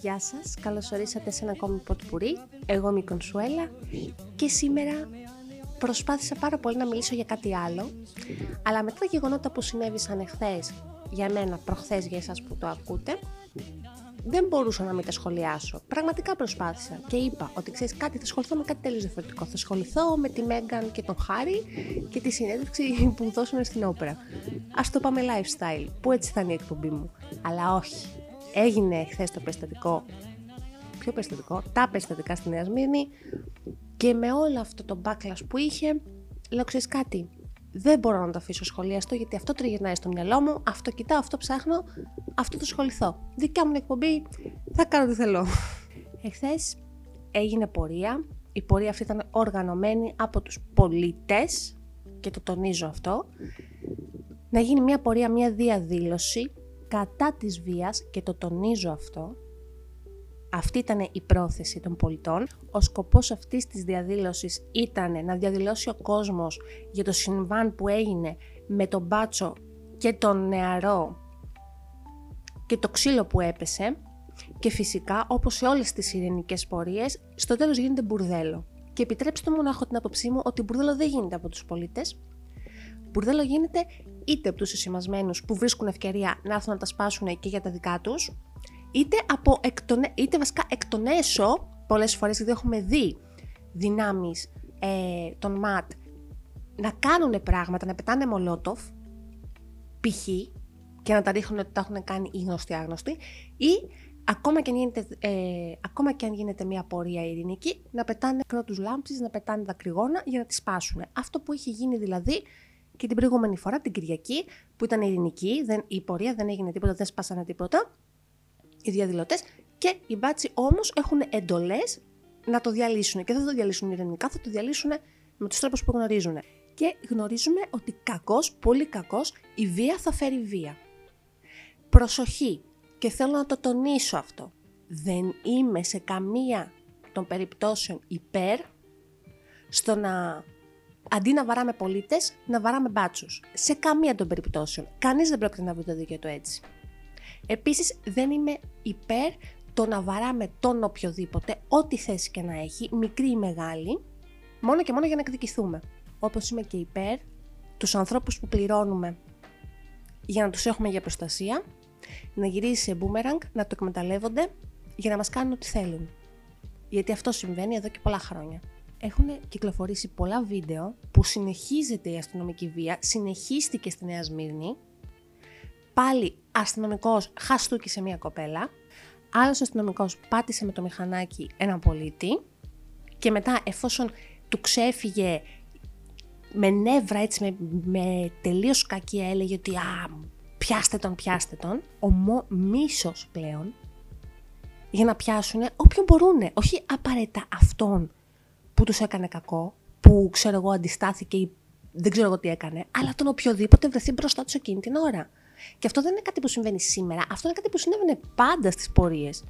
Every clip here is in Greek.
Γεια σας, καλώς ορίσατε σε ένα ακόμη ποτπουρί. Εγώ είμαι η Κονσουέλα και σήμερα προσπάθησα πάρα πολύ να μιλήσω για κάτι άλλο, αλλά μετά τα γεγονότα που συνέβησαν εχθές για μένα, προχθές για εσάς που το ακούτε, δεν μπορούσα να μην τα σχολιάσω. Πραγματικά προσπάθησα και είπα ότι ξέρεις κάτι, θα ασχοληθώ με κάτι τελείως διαφορετικό. Θα ασχοληθώ με τη Μέγκαν και τον Χάρη και τη συνέντευξη που δώσουν στην όπερα. Α το πάμε lifestyle, που έτσι θα είναι η εκπομπή μου. Αλλά όχι. Έγινε χθες το περιστατικό. Ποιο περιστατικό, τα περιστατικά στη Νέα Σμύρνη και με όλο αυτό το backlash που είχε, λέω ξέρεις κάτι δεν μπορώ να το αφήσω σχολιαστό γιατί αυτό τριγυρνάει στο μυαλό μου, αυτό κοιτάω, αυτό ψάχνω, αυτό το σχοληθώ. Δικιά μου εκπομπή, θα κάνω τι θέλω. Εχθές έγινε πορεία. Η πορεία αυτή ήταν οργανωμένη από τους πολίτες και το τονίζω αυτό. Να γίνει μια πορεία, μια διαδήλωση κατά της βίας και το τονίζω αυτό αυτή ήταν η πρόθεση των πολιτών. Ο σκοπός αυτής της διαδήλωσης ήταν να διαδηλώσει ο κόσμος για το συμβάν που έγινε με τον μπάτσο και τον νεαρό και το ξύλο που έπεσε και φυσικά όπως σε όλες τις ειρηνικές πορείες στο τέλος γίνεται μπουρδέλο. Και επιτρέψτε μου να έχω την άποψή μου ότι μπουρδέλο δεν γίνεται από τους πολίτες. Μπουρδέλο γίνεται είτε από τους εσημασμένους που βρίσκουν ευκαιρία να έρθουν να τα σπάσουν και για τα δικά τους, είτε, από εκ των, είτε βασικά εκ των έσω, πολλές φορές γιατί έχουμε δει δυνάμεις ε, των ΜΑΤ να κάνουν πράγματα, να πετάνε μολότοφ, π.χ. και να τα ρίχνουν ότι τα έχουν κάνει οι γνωστοί άγνωστοι, ή ακόμα και, αν γίνεται, ε, ακόμα και αν γίνεται μια πορεία ειρηνική, να πετάνε κρότους λάμψης, να πετάνε δακρυγόνα για να τις σπάσουν. Αυτό που είχε γίνει δηλαδή και την προηγούμενη φορά, την Κυριακή, που ήταν ειρηνική, δεν, η πορεία δεν έγινε τίποτα, δεν σπάσανε τίποτα, οι διαδηλωτές και οι μπάτσι όμως έχουν εντολές να το διαλύσουν. Και δεν θα το διαλύσουν ειρηνικά, θα το διαλύσουν με τους τρόπους που γνωρίζουν. Και γνωρίζουμε ότι κακός, πολύ κακός, η βία θα φέρει βία. Προσοχή, και θέλω να το τονίσω αυτό. Δεν είμαι σε καμία των περιπτώσεων υπέρ στο να αντί να βαράμε πολίτες, να βαράμε μπάτσους. Σε καμία των περιπτώσεων. Κανείς δεν πρόκειται να βρει το δίκαιο του έτσι. Επίσης δεν είμαι υπέρ το να βαράμε τον οποιοδήποτε, ό,τι θέση και να έχει, μικρή ή μεγάλη, μόνο και μόνο για να εκδικηθούμε. Όπως είμαι και υπέρ τους ανθρώπους που πληρώνουμε για να τους έχουμε για προστασία, να γυρίσει σε boomerang, να το εκμεταλλεύονται για να μας κάνουν ό,τι θέλουν. Γιατί αυτό συμβαίνει εδώ και πολλά χρόνια. Έχουν κυκλοφορήσει πολλά βίντεο που συνεχίζεται η αστυνομική βία, συνεχίστηκε στη Νέα Σμύρνη πάλι αστυνομικός χαστούκησε μία κοπέλα. Άλλος αστυνομικός πάτησε με το μηχανάκι έναν πολίτη. Και μετά, εφόσον του ξέφυγε με νεύρα, έτσι, με, με τελείως κακία, έλεγε ότι «Α, πιάστε τον, πιάστε τον», ο μίσος πλέον, για να πιάσουν όποιον μπορούν, όχι απαραίτητα αυτόν που τους έκανε κακό, που ξέρω εγώ αντιστάθηκε ή δεν ξέρω εγώ τι έκανε, αλλά τον οποιοδήποτε βρεθεί μπροστά του εκείνη την ώρα. Και αυτό δεν είναι κάτι που συμβαίνει σήμερα, αυτό είναι κάτι που συνέβαινε πάντα στις πορείες.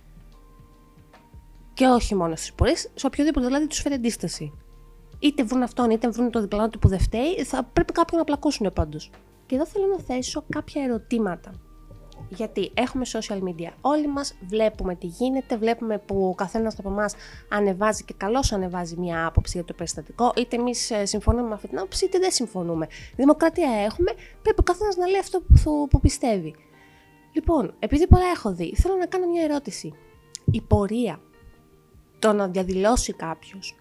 Και όχι μόνο στις πορείες, σε οποιοδήποτε δηλαδή τους φέρει αντίσταση. Είτε βρουν αυτόν, είτε βρουν το διπλανό του που δεν φταίει, θα πρέπει κάποιον να πλακώσουν πάντως. Και εδώ θέλω να θέσω κάποια ερωτήματα. Γιατί έχουμε social media. Όλοι μας βλέπουμε τι γίνεται, βλέπουμε που ο καθένας από εμάς ανεβάζει και καλώς ανεβάζει μια άποψη για το περιστατικό, είτε εμείς ε, συμφωνούμε με αυτή την άποψη, είτε δεν συμφωνούμε. Δημοκρατία έχουμε, πρέπει ο καθένας να λέει αυτό που, που πιστεύει. Λοιπόν, επειδή πολλά έχω δει, θέλω να κάνω μια ερώτηση. Η πορεία, το να διαδηλώσει κάποιος,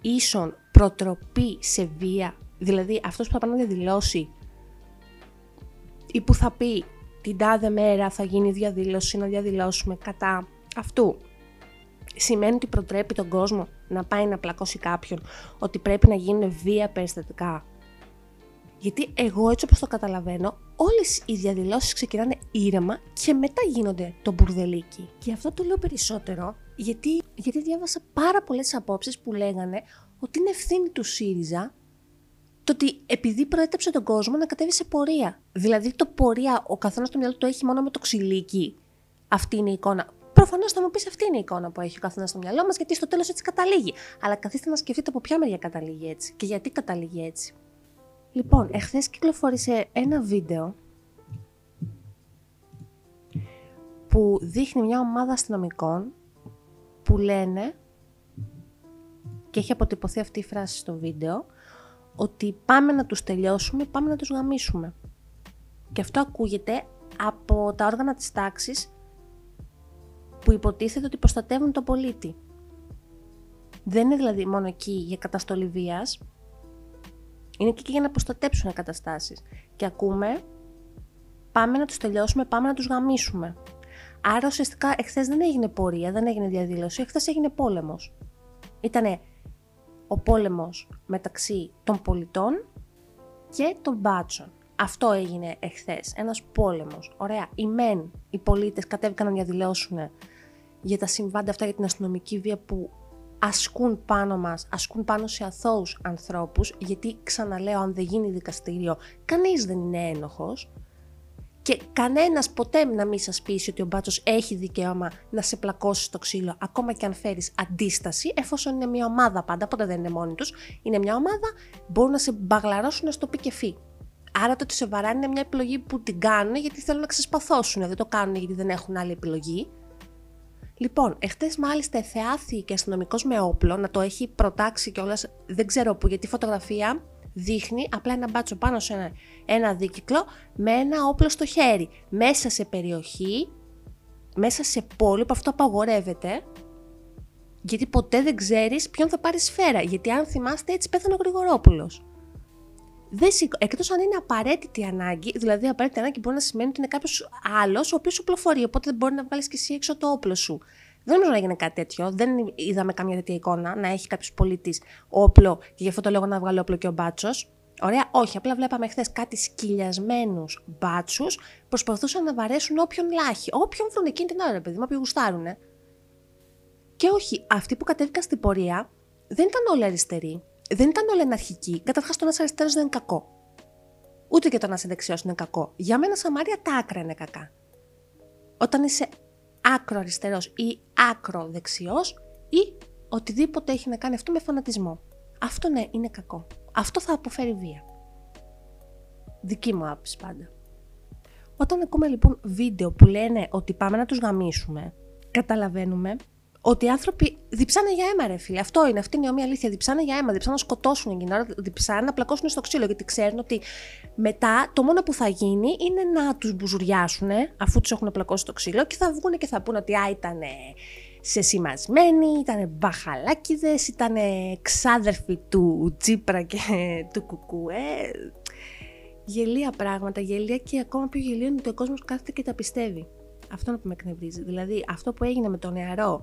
ίσον προτροπή σε βία, δηλαδή αυτός που θα πάει να διαδηλώσει ή που θα πει την τάδε μέρα θα γίνει διαδήλωση, να διαδηλώσουμε κατά αυτού. Σημαίνει ότι προτρέπει τον κόσμο να πάει να πλακώσει κάποιον, ότι πρέπει να γίνουν βία περιστατικά. Γιατί εγώ έτσι όπως το καταλαβαίνω, όλες οι διαδηλώσεις ξεκινάνε ήρεμα και μετά γίνονται το μπουρδελίκι. Και αυτό το λέω περισσότερο, γιατί, γιατί διάβασα πάρα πολλές απόψεις που λέγανε ότι είναι ευθύνη του ΣΥΡΙΖΑ το ότι επειδή προέτρεψε τον κόσμο να κατέβει σε πορεία. Δηλαδή το πορεία, ο καθένας στο μυαλό του έχει μόνο με το ξυλίκι. Αυτή είναι η εικόνα. Προφανώς θα μου πεις αυτή είναι η εικόνα που έχει ο καθένας στο μυαλό μας, γιατί στο τέλος έτσι καταλήγει. Αλλά καθίστε να σκεφτείτε από ποια μεριά καταλήγει έτσι και γιατί καταλήγει έτσι. Λοιπόν, εχθές κυκλοφόρησε ένα βίντεο που δείχνει μια ομάδα αστυνομικών που λένε και έχει αποτυπωθεί αυτή η φράση στο βίντεο ότι πάμε να τους τελειώσουμε, πάμε να τους γαμίσουμε. Και αυτό ακούγεται από τα όργανα της τάξης που υποτίθεται ότι προστατεύουν τον πολίτη. Δεν είναι δηλαδή μόνο εκεί για καταστολή βίας, είναι και εκεί για να προστατέψουν καταστάσεις. Και ακούμε, πάμε να τους τελειώσουμε, πάμε να τους γαμίσουμε. Άρα ουσιαστικά εχθές δεν έγινε πορεία, δεν έγινε διαδήλωση, εχθές έγινε πόλεμος. Ήτανε ο πόλεμος μεταξύ των πολιτών και των μπάτσων. Αυτό έγινε εχθές, ένας πόλεμος. Ωραία, οι μεν, οι πολίτες κατέβηκαν να διαδηλώσουν για τα συμβάντα αυτά για την αστυνομική βία που ασκούν πάνω μας, ασκούν πάνω σε αθώους ανθρώπους, γιατί ξαναλέω αν δεν γίνει δικαστήριο, κανείς δεν είναι ένοχος και κανένας ποτέ να μην σας πείσει ότι ο μπάτσος έχει δικαίωμα να σε πλακώσει στο ξύλο, ακόμα και αν φέρεις αντίσταση, εφόσον είναι μια ομάδα πάντα, ποτέ δεν είναι μόνοι τους, είναι μια ομάδα, μπορούν να σε μπαγλαρώσουν στο πει και φύ. Άρα το ότι σε βαράνε είναι μια επιλογή που την κάνουν γιατί θέλουν να ξεσπαθώσουν, δεν το κάνουν γιατί δεν έχουν άλλη επιλογή. Λοιπόν, εχθές μάλιστα και αστυνομικός με όπλο, να το έχει προτάξει κιόλας, δεν ξέρω πού, γιατί η φωτογραφία δείχνει απλά ένα μπάτσο πάνω σε ένα, ένα δίκυκλο με ένα όπλο στο χέρι. Μέσα σε περιοχή, μέσα σε πόλη που αυτό απαγορεύεται, γιατί ποτέ δεν ξέρεις ποιον θα πάρεις σφαίρα. Γιατί αν θυμάστε, έτσι πέθανε ο Γρηγορόπουλος δεν σηκώ... Εκτός αν είναι απαραίτητη ανάγκη, δηλαδή απαραίτητη ανάγκη μπορεί να σημαίνει ότι είναι κάποιος άλλος ο οποίος οπλοφορεί, οπότε δεν μπορεί να βγάλεις και εσύ έξω το όπλο σου. Δεν νομίζω να έγινε κάτι τέτοιο. Δεν είδαμε καμία τέτοια εικόνα να έχει κάποιος πολίτης όπλο και γι' αυτό το λόγο να βγάλει όπλο και ο μπάτσος. Ωραία, όχι. Απλά βλέπαμε χθες κάτι σκυλιασμένους μπάτσους προσπαθούσαν να βαρέσουν όποιον λάχει. Όποιον βρουν εκείνη την ώρα, παιδί μου, όποιον γουστάρουν. Και όχι, αυτοί που κατέβηκαν στην πορεία δεν ήταν όλοι αριστεροί δεν ήταν όλα εναρχικοί. Καταρχάς, το να είσαι αριστερός δεν είναι κακό. Ούτε και το να είσαι δεξιός είναι κακό. Για μένα, Σαμάρια, τα άκρα είναι κακά. Όταν είσαι άκρο αριστερό ή άκρο δεξιό ή οτιδήποτε έχει να κάνει αυτό με φανατισμό. Αυτό ναι, είναι κακό. Αυτό θα αποφέρει βία. Δική μου άποψη πάντα. Όταν ακούμε λοιπόν βίντεο που λένε ότι πάμε να τους γαμίσουμε, καταλαβαίνουμε ότι οι άνθρωποι διψάνε για αίμα, ρε φίλε. Αυτό είναι, αυτή είναι η ομοία αλήθεια. Διψάνε για αίμα, διψάνε να σκοτώσουν εκείνη την ώρα, διψάνε να πλακώσουν στο ξύλο. Γιατί ξέρουν ότι μετά το μόνο που θα γίνει είναι να τους μπουζουριάσουν, αφού τους έχουν πλακώσει στο ξύλο, και θα βγουν και θα πούνε ότι α, ήταν σεσημασμένοι, ήταν μπαχαλάκιδε, ήταν ξάδερφοι του Τσίπρα και του Κουκουέ. Γελία πράγματα, γελία και ακόμα πιο γελία είναι ότι ο κόσμος κάθεται και τα πιστεύει. Αυτό είναι που με εκνευρίζει. Δηλαδή, αυτό που έγινε με τον νεαρό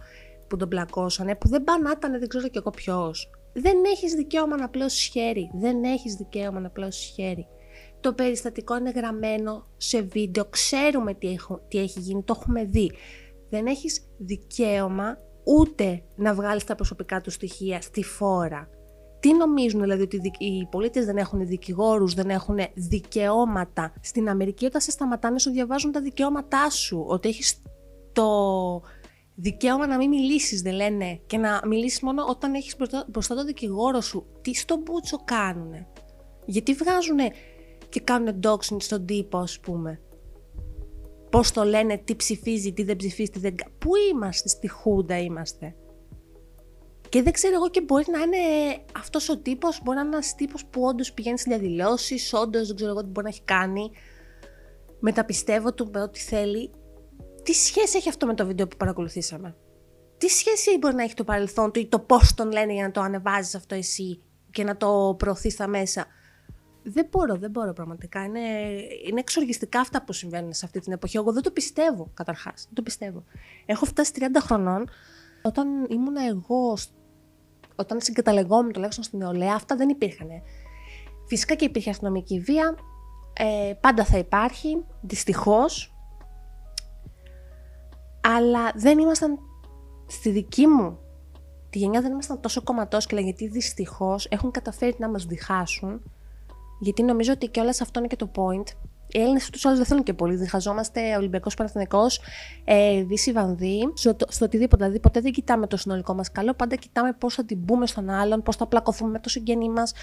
που τον πλακώσανε, που δεν πανάτανε, δεν ξέρω κι εγώ ποιος. Δεν έχεις δικαίωμα να πλώσει χέρι. Δεν έχεις δικαίωμα να πλώσει χέρι. Το περιστατικό είναι γραμμένο σε βίντεο. Ξέρουμε τι, έχω, τι έχει γίνει, το έχουμε δει. Δεν έχεις δικαίωμα ούτε να βγάλεις τα προσωπικά του στοιχεία στη φόρα. Τι νομίζουν δηλαδή ότι οι πολίτες δεν έχουν δικηγόρους, δεν έχουν δικαιώματα; Στην Αμερική όταν σε σταματάνε σου διαβάζουν τα δικαιώματά σου, ότι έχεις το δικαίωμα να μην μιλήσεις, δεν λένε, και να μιλήσεις μόνο όταν έχεις μπροστά, μπροστά το δικηγόρο σου. Τι στον μπούτσο κάνουνε; Γιατί βγάζουν και κάνουν doxing στον τύπο, ας πούμε; Πώς το λένε, τι ψηφίζει, τι δεν ψηφίζει, τι δεν. Πού είμαστε, στη Χούντα είμαστε; Και δεν ξέρω εγώ και μπορεί να είναι αυτός ο τύπος, μπορεί να είναι ένας τύπος που όντως πηγαίνει σε διαδηλώσεις, όντως δεν ξέρω εγώ τι μπορεί να έχει κάνει. Μεταπιστεύω του με ό,τι θέλει τι σχέση έχει αυτό με το βίντεο που παρακολουθήσαμε; Τι σχέση μπορεί να έχει το παρελθόν του ή το πώς τον λένε για να το ανεβάζεις αυτό εσύ και να το προωθείς στα μέσα; Δεν μπορώ, δεν μπορώ πραγματικά. Είναι, είναι εξοργιστικά αυτά που συμβαίνουν σε αυτή την εποχή. Εγώ δεν το πιστεύω, καταρχάς. Δεν το πιστεύω. Έχω φτάσει 30 χρονών. Όταν ήμουν εγώ, όταν συγκαταλεγόμουν τουλάχιστον στην νεολαία, αυτά δεν υπήρχαν. Φυσικά και υπήρχε αστυνομική βία. Ε, πάντα θα υπάρχει. Δυστυχώς, αλλά δεν ήμασταν στη δική μου τη γενιά δεν ήμασταν τόσο κομματόσκυλα γιατί δυστυχώς έχουν καταφέρει να μας διχάσουν. Γιατί νομίζω ότι κιόλας αυτό είναι και το point. Οι Έλληνες του άλλου δεν θέλουν και πολύ. Διχαζόμαστε Ολυμπιακός Παναθυνικό, ε, Δύση Βανδύ, στο, στο οτιδήποτε. Δηλαδή, ποτέ δεν κοιτάμε το συνολικό μας καλό. Πάντα κοιτάμε πώς θα την μπούμε στον άλλον, πώς θα πλακωθούμε με το συγγενή μας,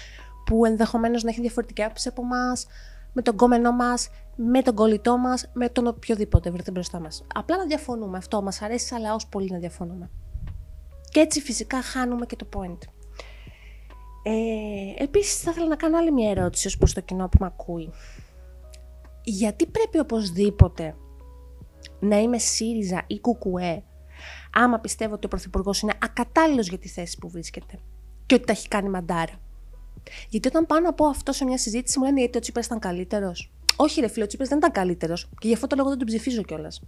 που ενδεχομένως να έχει διαφορετική άποψη από εμάς, με τον κόμενό μας, με τον κολλητό μας, με τον οποιοδήποτε βρεθεί μπροστά μας. Απλά να διαφωνούμε. Αυτό μας αρέσει σαν λαός πολύ να διαφωνούμε. Και έτσι φυσικά χάνουμε και το point. Ε, επίσης θα ήθελα να κάνω άλλη μια ερώτηση ως προς το κοινό που με ακούει. Γιατί πρέπει οπωσδήποτε να είμαι ΣΥΡΙΖΑ ή ΚΟΚΟΕ άμα πιστεύω ότι ο Πρωθυπουργός είναι ακατάλληλος για τη θέση που βρίσκεται και ότι τα έχει κάνει μαντάρα; Γιατί όταν πάω να πω αυτό σε μια συζήτηση μου λένε γιατί ο Τσίπρας ήταν καλύτερος. Όχι, ρε φίλο, ο Τσίπρας δεν ήταν καλύτερος και γι' αυτό το λόγο δεν τον ψηφίζω κιόλας.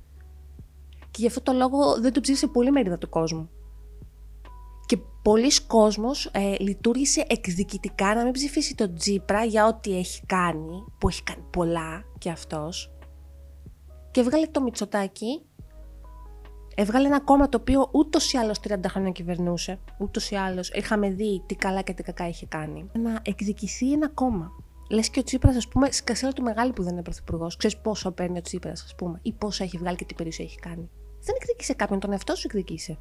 Και γι' αυτό το λόγο δεν τον ψήφισε πολύ μερίδα του κόσμου. Και πολλοί κόσμος ε, λειτουργήσε εκδικητικά να μην ψηφίσει τον Τζίπρα για ό,τι έχει κάνει, που έχει κάνει πολλά κι αυτός. Και βγάλε το Μητσοτάκι, έβγαλε ένα κόμμα το οποίο ούτως ή άλλως 30 χρόνια κυβερνούσε. Ούτως ή άλλως είχαμε δει τι καλά και τι κακά είχε κάνει. Να εκδικηθεί ένα κόμμα. Λες και ο Τσίπρας, ας πούμε, σκασέλα του μεγάλη που δεν είναι πρωθυπουργός. Ξέρεις πόσο παίρνει ο Τσίπρας, ας πούμε, ή πόσο έχει βγάλει και τι περιουσία έχει κάνει. Δεν εκδικήσε κάποιον, τον εαυτό σου εκδικήσε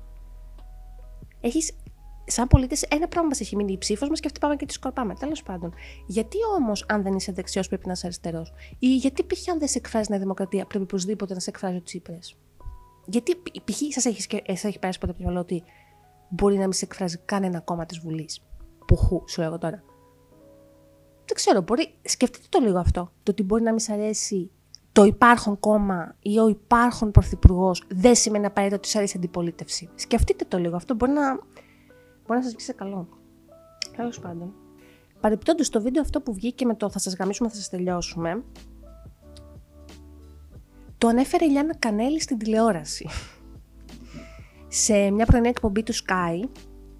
έχεις σαν πολίτες, ένα πράγμα μας έχει μείνει η ψήφος μας και αυτή πάμε και τη σκορπάμε. Τέλος πάντων. Γιατί όμως, αν δεν είσαι δεξιός, πρέπει να είσαι αριστερός; Ή γιατί π.χ. αν δεν σε εκφράζει η Δημοκρατία, πρέπει οπωσδήποτε να σε εκφράζει ο Τσίπρας; Γιατί π.χ. σας έχεις, έχει πέρασει ποτέ από το μυαλό ότι μπορεί να μην σε εκφράζει κανένα κόμμα της Βουλής; Πουχού, σου λέγω τώρα. Δεν ξέρω, μπορεί. Σκεφτείτε το λίγο αυτό. Το ότι μπορεί να μην σα αρέσει το υπάρχον κόμμα ή ο υπάρχον πρωθυπουργός δεν σημαίνει απαραίτητα ότι σα αρέσει αντιπολίτευση. Σκεφτείτε το λίγο. Αυτό μπορεί να, μπορεί να σας βγει σε καλό. Τέλος πάντων. Παρεπιπτόντω, το βίντεο αυτό που βγήκε με το θα σας γαμίσουμε, θα σας τελειώσουμε. Το ανέφερε η Λιάννα Κανέλη στην τηλεόραση. σε μια πρωινή εκπομπή του Sky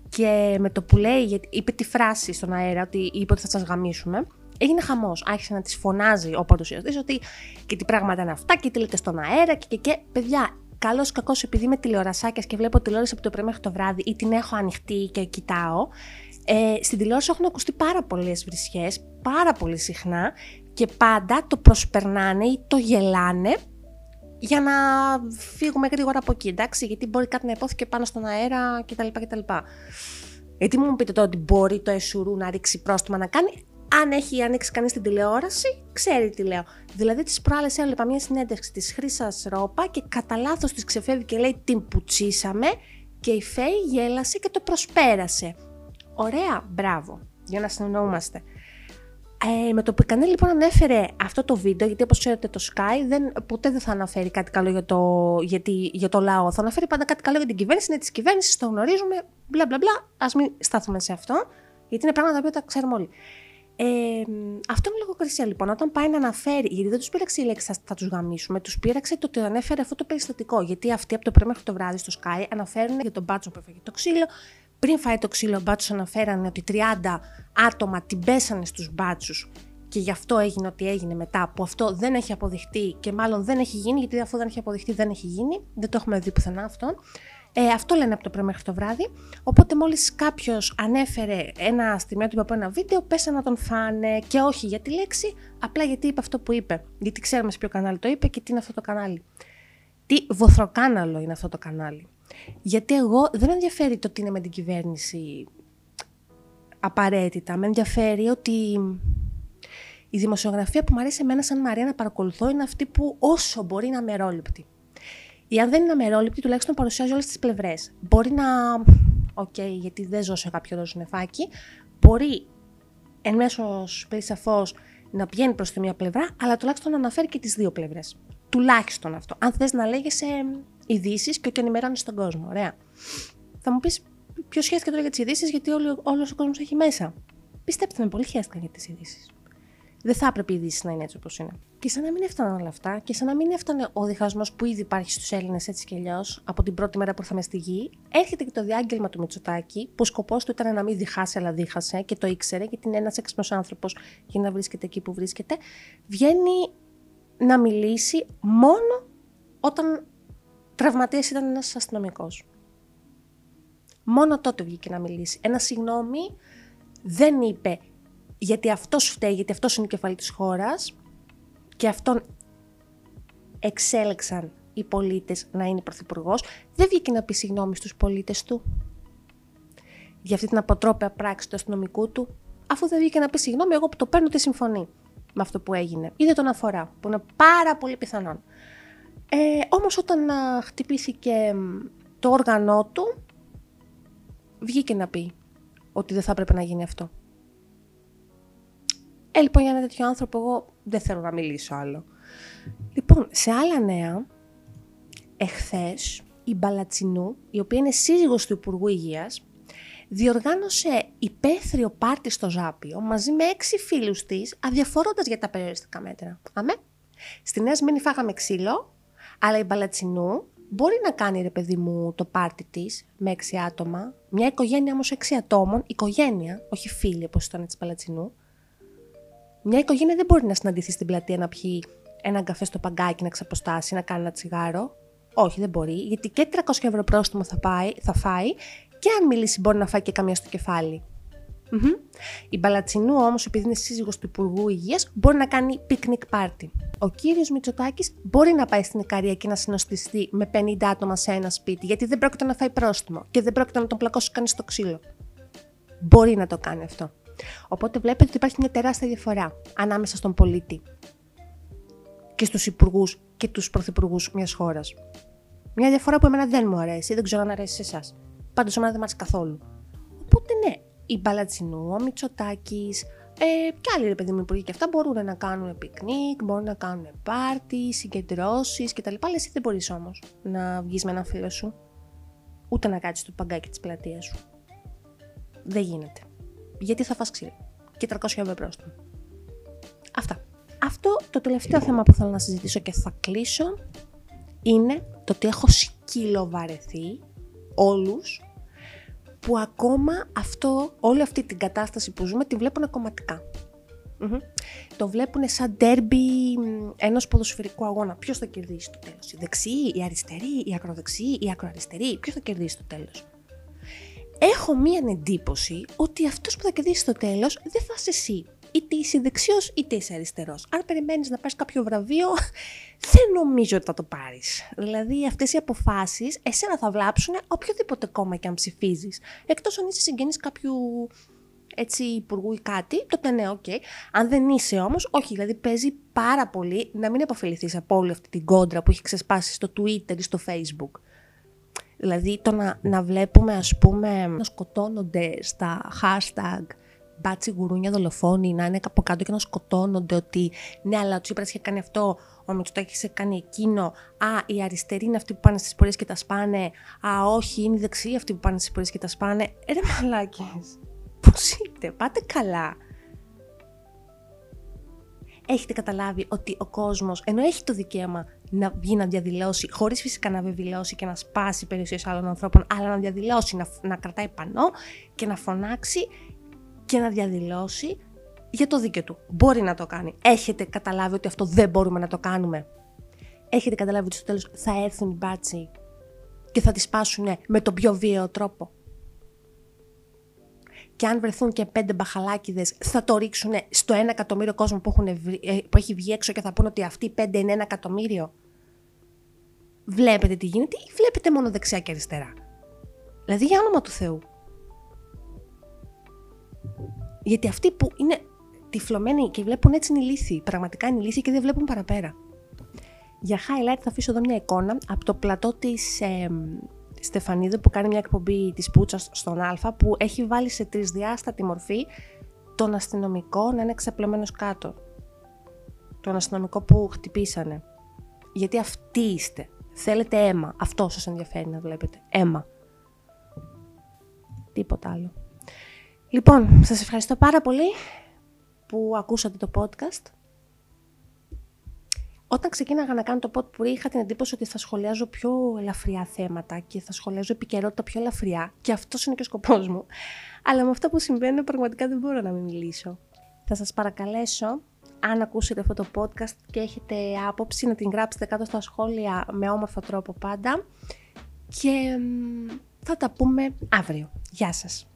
και με το που λέει, είπε τη φράση στον αέρα ότι είπε ότι θα σας γαμίσουμε έγινε χαμός. Άρχισε να της φωνάζει ο παρουσιαστή ότι και τι πράγματα είναι αυτά και τι λέτε στον αέρα και, και, και. Παιδιά, καλός ή κακός, επειδή είμαι τηλεορασάκιας και βλέπω τηλεόραση από το πρωί μέχρι το βράδυ ή την έχω ανοιχτή και κοιτάω, ε, στην τηλεόραση έχουν ακουστεί πάρα πολλές βρισιές, πάρα πολύ συχνά και πάντα το προσπερνάνε ή το γελάνε για να φύγουμε γρήγορα από εκεί, εντάξει, γιατί μπορεί κάτι να υπόθηκε πάνω στον αέρα κτλ. κτλ. Γιατί μου πείτε τώρα ότι μπορεί το εσουρού να ρίξει πρόστιμα να κάνει αν έχει ανοίξει κανείς την τηλεόραση, ξέρει τι λέω. Δηλαδή, τις προάλλες έβλεπα μια συνέντευξη της Χρύσα Ρόπα και κατά λάθος της ξεφεύγει και λέει την πουτσίσαμε και η Φέη γέλασε και το προσπέρασε. Ωραία, μπράβο, για να συνεννοούμαστε. Ε, με το που η Κανέλη λοιπόν ανέφερε αυτό το βίντεο, γιατί όπως ξέρετε το Sky δεν, ποτέ δεν θα αναφέρει κάτι καλό για το, γιατί, για το λαό. Θα αναφέρει πάντα κάτι καλό για την κυβέρνηση, είναι της κυβέρνησης, το γνωρίζουμε, μπλα μπλα μπλα. Α μην στάθουμε σε αυτό, γιατί είναι πράγματα που τα ξέρουμε όλοι. Ε, αυτό είναι λογοκρισία λοιπόν. Όταν πάει να αναφέρει, γιατί δεν τους πήραξε η λέξη θα, θα τους γαμίσουμε, τους πήραξε το ότι ανέφερε αυτό το περιστατικό. Γιατί αυτοί από το πρωί μέχρι το βράδυ στο Sky αναφέρουν για τον μπάτσο που έφαγε το ξύλο. Πριν φάει το ξύλο, ο μπάτσος αναφέρανε ότι 30 άτομα την πέσανε στους μπάτσους και γι' αυτό έγινε ό,τι έγινε μετά, που αυτό δεν έχει αποδειχτεί και μάλλον δεν έχει γίνει, γιατί αφού δεν έχει αποδειχτεί δεν έχει γίνει. Δεν το έχουμε δει πουθενά αυτό. Ε, αυτό λένε από το πρωί μέχρι το βράδυ. Οπότε μόλις κάποιος ανέφερε ένα στιγμιότυπο από ένα βίντεο, πέσα να τον φάνε και όχι για τη λέξη, απλά γιατί είπε αυτό που είπε. Γιατί ξέρουμε σε ποιο κανάλι το είπε και τι είναι αυτό το κανάλι. Τι βοθροκάναλο είναι αυτό το κανάλι. Γιατί εγώ δεν με ενδιαφέρει το τι είναι με την κυβέρνηση απαραίτητα. Με ενδιαφέρει ότι η δημοσιογραφία που μου αρέσει εμένα σαν Μαρία να παρακολουθώ είναι αυτή που όσο μπορεί να με ή αν δεν είναι αμερόληπτη, τουλάχιστον παρουσιάζει όλες τις πλευρές. Μπορεί να. OK, okay, γιατί δεν ζω σε κάποιο ροζ νεφάκι. Μπορεί ένα μέσο πολύ σαφώς να πηγαίνει προς τη μία πλευρά, αλλά τουλάχιστον να αναφέρει και τις δύο πλευρές. Τουλάχιστον αυτό. Αν θες να λέγεσαι ειδήσεις και ότι ενημερώνεις τον κόσμο. Ωραία. Θα μου πεις, ποιος χέστηκε τώρα για τις ειδήσεις, γιατί όλος ο κόσμος έχει μέσα. Πιστέψτε με, πολλοί χέστηκαν για τις ειδήσεις δεν θα έπρεπε η Δύση να είναι έτσι όπως είναι. Και σαν να μην έφταναν όλα αυτά, και σαν να μην έφτανε ο διχασμός που ήδη υπάρχει στους Έλληνες έτσι κι αλλιώς από την πρώτη μέρα που ήρθαμε στη γη, έρχεται και το διάγγελμα του Μητσοτάκη, που ο σκοπός του ήταν να μην διχάσει, αλλά δίχασε και το ήξερε, γιατί είναι ένας έξυπνος άνθρωπος για να βρίσκεται εκεί που βρίσκεται. Βγαίνει να μιλήσει μόνο όταν τραυματίας ήταν ένας αστυνομικός. Μόνο τότε βγήκε να μιλήσει. Ένα συγγνώμη δεν είπε γιατί αυτός φταίει, γιατί αυτός είναι η κεφαλή της χώρας και αυτόν εξέλεξαν οι πολίτες να είναι πρωθυπουργός, δεν βγήκε να πει συγγνώμη στους πολίτες του για αυτή την αποτρόπαια πράξη του αστυνομικού του. αφού δεν βγήκε να πει συγγνώμη, εγώ που το παίρνω τη συμφωνεί με αυτό που έγινε. Ή δεν τον αφορά, που είναι πάρα πολύ πιθανόν. Ε, όμως όταν α, χτυπήθηκε το όργανό του, βγήκε να πει ότι δεν θα έπρεπε να γίνει αυτό. Ε, λοιπόν, για ένα τέτοιο άνθρωπο εγώ δεν θέλω να μιλήσω άλλο. Λοιπόν, σε άλλα νέα, εχθές η Μπαλατσινού, η οποία είναι σύζυγος του Υπουργού Υγείας, διοργάνωσε υπαίθριο πάρτι στο Ζάπιο μαζί με έξι φίλους της, αδιαφορώντας για τα περιοριστικά μέτρα. Αμέ. Στη Νέα Σμήνη φάγαμε ξύλο, αλλά η Μπαλατσινού μπορεί να κάνει ρε παιδί μου το πάρτι της με έξι άτομα, μια οικογένεια όμως έξι ατόμων, οικογένεια, όχι φίλοι όπως ήταν της Μπαλατσινού, μια οικογένεια δεν μπορεί να συναντηθεί στην πλατεία να πιει έναν καφέ στο παγκάκι, να ξαποστάσει, να κάνει ένα τσιγάρο. Όχι, δεν μπορεί, γιατί και 300 ευρώ πρόστιμο θα, πάει, θα φάει και αν μιλήσει μπορεί να φάει και καμία στο κεφάλι. Η Μπαλατσινού όμως, επειδή είναι σύζυγος του Υπουργού Υγείας, μπορεί να κάνει πικνικ πάρτι. Ο κύριος Μητσοτάκης μπορεί να πάει στην Ικαρία και να συνοστιστεί με 50 άτομα σε ένα σπίτι, γιατί δεν πρόκειται να φάει πρόστιμο και δεν πρόκειται να τον πλακώσει κανείς στο ξύλο. Μπορεί να το κάνει αυτό. Οπότε βλέπετε ότι υπάρχει μια τεράστια διαφορά ανάμεσα στον πολίτη και στους υπουργούς και τους πρωθυπουργούς μιας χώρας. Μια διαφορά που εμένα δεν μου αρέσει, δεν ξέρω αν αρέσει σε εσάς. Πάντως εμένα δεν μου αρέσει καθόλου. Οπότε ναι, η Μπαλατσινού, ο Μητσοτάκης, ε, και άλλοι ρε παιδί μου υπουργοί και αυτά μπορούν να κάνουν πικνίκ, μπορούν να κάνουν πάρτι, συγκεντρώσεις κτλ. Αλλά εσύ δεν μπορείς όμως να βγεις με ένα φίλο σου, ούτε να κάτσεις στο παγκάκι της πλατείας σου. Δεν γίνεται γιατί θα φας ξύλο. Και 300 ευρώ πρόστιμο. Αυτά. Αυτό το τελευταίο θέμα που θέλω να συζητήσω και θα κλείσω είναι το ότι έχω σκυλοβαρεθεί όλους που ακόμα αυτό, όλη αυτή την κατάσταση που ζούμε τη βλέπουν Το βλέπουν σαν ντέρμπι ενός ποδοσφαιρικού αγώνα. Ποιος θα κερδίσει το τέλος, η δεξί, η αριστερή, η ακροδεξί, η ακροαριστερή, ποιος θα κερδίσει το τέλος έχω μία εντύπωση ότι αυτός που θα κερδίσει στο τέλος δεν θα είσαι εσύ. Είτε είσαι δεξιός είτε είσαι αριστερός. Αν περιμένεις να πάρεις κάποιο βραβείο, δεν νομίζω ότι θα το πάρεις. Δηλαδή, αυτές οι αποφάσεις εσένα θα βλάψουν οποιοδήποτε κόμμα και αν ψηφίζεις. Εκτός αν είσαι συγγενής κάποιου έτσι υπουργού ή κάτι, τότε ναι, οκ. Okay. Αν δεν είσαι όμως, όχι. Δηλαδή, παίζει πάρα πολύ να μην ωφεληθεί από όλη αυτή την κόντρα που έχει ξεσπάσει στο Twitter ή στο Facebook. Δηλαδή το να, να βλέπουμε ας πούμε να σκοτώνονται στα hashtag μπάτσι γουρούνια δολοφόνοι, να είναι από κάτω και να σκοτώνονται ότι ναι αλλά ο Τσίπρας είχε κάνει αυτό, ο Μητσοτάκης είχε κάνει εκείνο, α οι αριστεροί είναι αυτοί που πάνε στις πορείες και τα σπάνε, α όχι είναι οι δεξιοί αυτοί που πάνε στις πορείες και τα σπάνε, ε, ρε μαλάκες, πώς είστε, πάτε καλά. Έχετε καταλάβει ότι ο κόσμος, ενώ έχει το δικαίωμα να βγει να διαδηλώσει, χωρίς φυσικά να βεβαιώσει και να σπάσει περιουσίες άλλων ανθρώπων, αλλά να διαδηλώσει, να, να κρατάει πανό και να φωνάξει και να διαδηλώσει για το δίκαιο του. Μπορεί να το κάνει. Έχετε καταλάβει ότι αυτό δεν μπορούμε να το κάνουμε; Έχετε καταλάβει ότι στο τέλος θα έρθουν οι μπάτσοι και θα τη σπάσουν με τον πιο βίαιο τρόπο; Και αν βρεθούν και πέντε μπαχαλάκιδε, θα το ρίξουν στο ένα εκατομμύριο κόσμο που, έχουν ε, που έχει βγει έξω και θα πούνε ότι αυτοί οι πέντε είναι ένα εκατομμύριο; Βλέπετε τι γίνεται ή βλέπετε μόνο δεξιά και αριστερά; Δηλαδή για όνομα του Θεού. Γιατί αυτοί που είναι τυφλωμένοι και βλέπουν έτσι είναι ηλίθιοι, πραγματικά είναι ηλίθιοι και δεν βλέπουν παραπέρα. Για highlight θα αφήσω εδώ μια εικόνα από το πλατό της ε, Στεφανίδου που κάνει μια εκπομπή της Πούτσας στον Α που έχει βάλει σε τρισδιάστατη μορφή τον αστυνομικό να είναι ξαπλωμένος κάτω. Τον αστυνομικό που χτυπήσανε. Γιατί αυτοί είστε. Θέλετε αίμα. Αυτό σας ενδιαφέρει να βλέπετε. Αίμα. Τίποτα άλλο. Λοιπόν, σας ευχαριστώ πάρα πολύ που ακούσατε το podcast. Όταν ξεκίναγα να κάνω το pod που είχα την εντύπωση ότι θα σχολιάζω πιο ελαφριά θέματα και θα σχολιάζω επικαιρότητα πιο ελαφριά και αυτός είναι και ο σκοπός μου. Αλλά με αυτά που συμβαίνουν πραγματικά δεν μπορώ να μην μιλήσω. Θα σας παρακαλέσω, αν ακούσετε αυτό το podcast και έχετε άποψη, να την γράψετε κάτω στα σχόλια με όμορφο τρόπο πάντα και θα τα πούμε αύριο. Γεια σας!